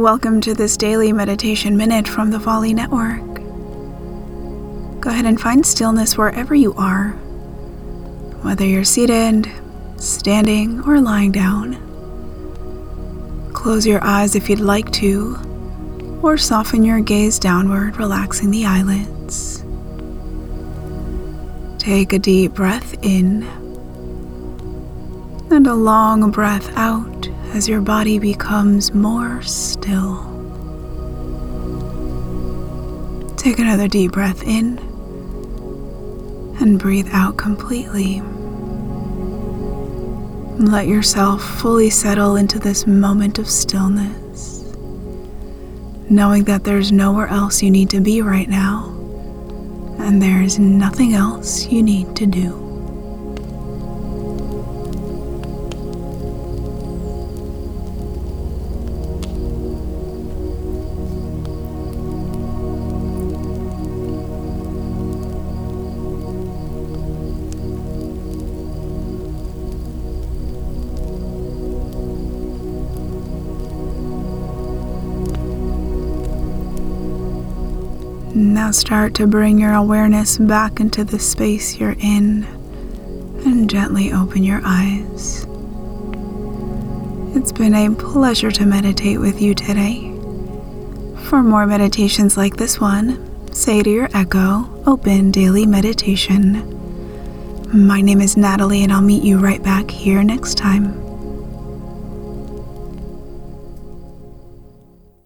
Welcome to this daily meditation minute from the Volley Network. Go ahead and find stillness wherever you are, whether you're seated, standing, or lying down. Close your eyes if you'd like to, or soften your gaze downward, relaxing the eyelids. Take a deep breath in and a long breath out as your body becomes more still. Take another deep breath in and breathe out completely. Let yourself fully settle into this moment of stillness, knowing that there's nowhere else you need to be right now, and there is nothing else you need to do. Now start to bring your awareness back into the space you're in and gently open your eyes. It's been a pleasure to meditate with you today. For more meditations like this one, say to your echo, Open Daily Meditation. My name is Natalie, and I'll meet you right back here next time.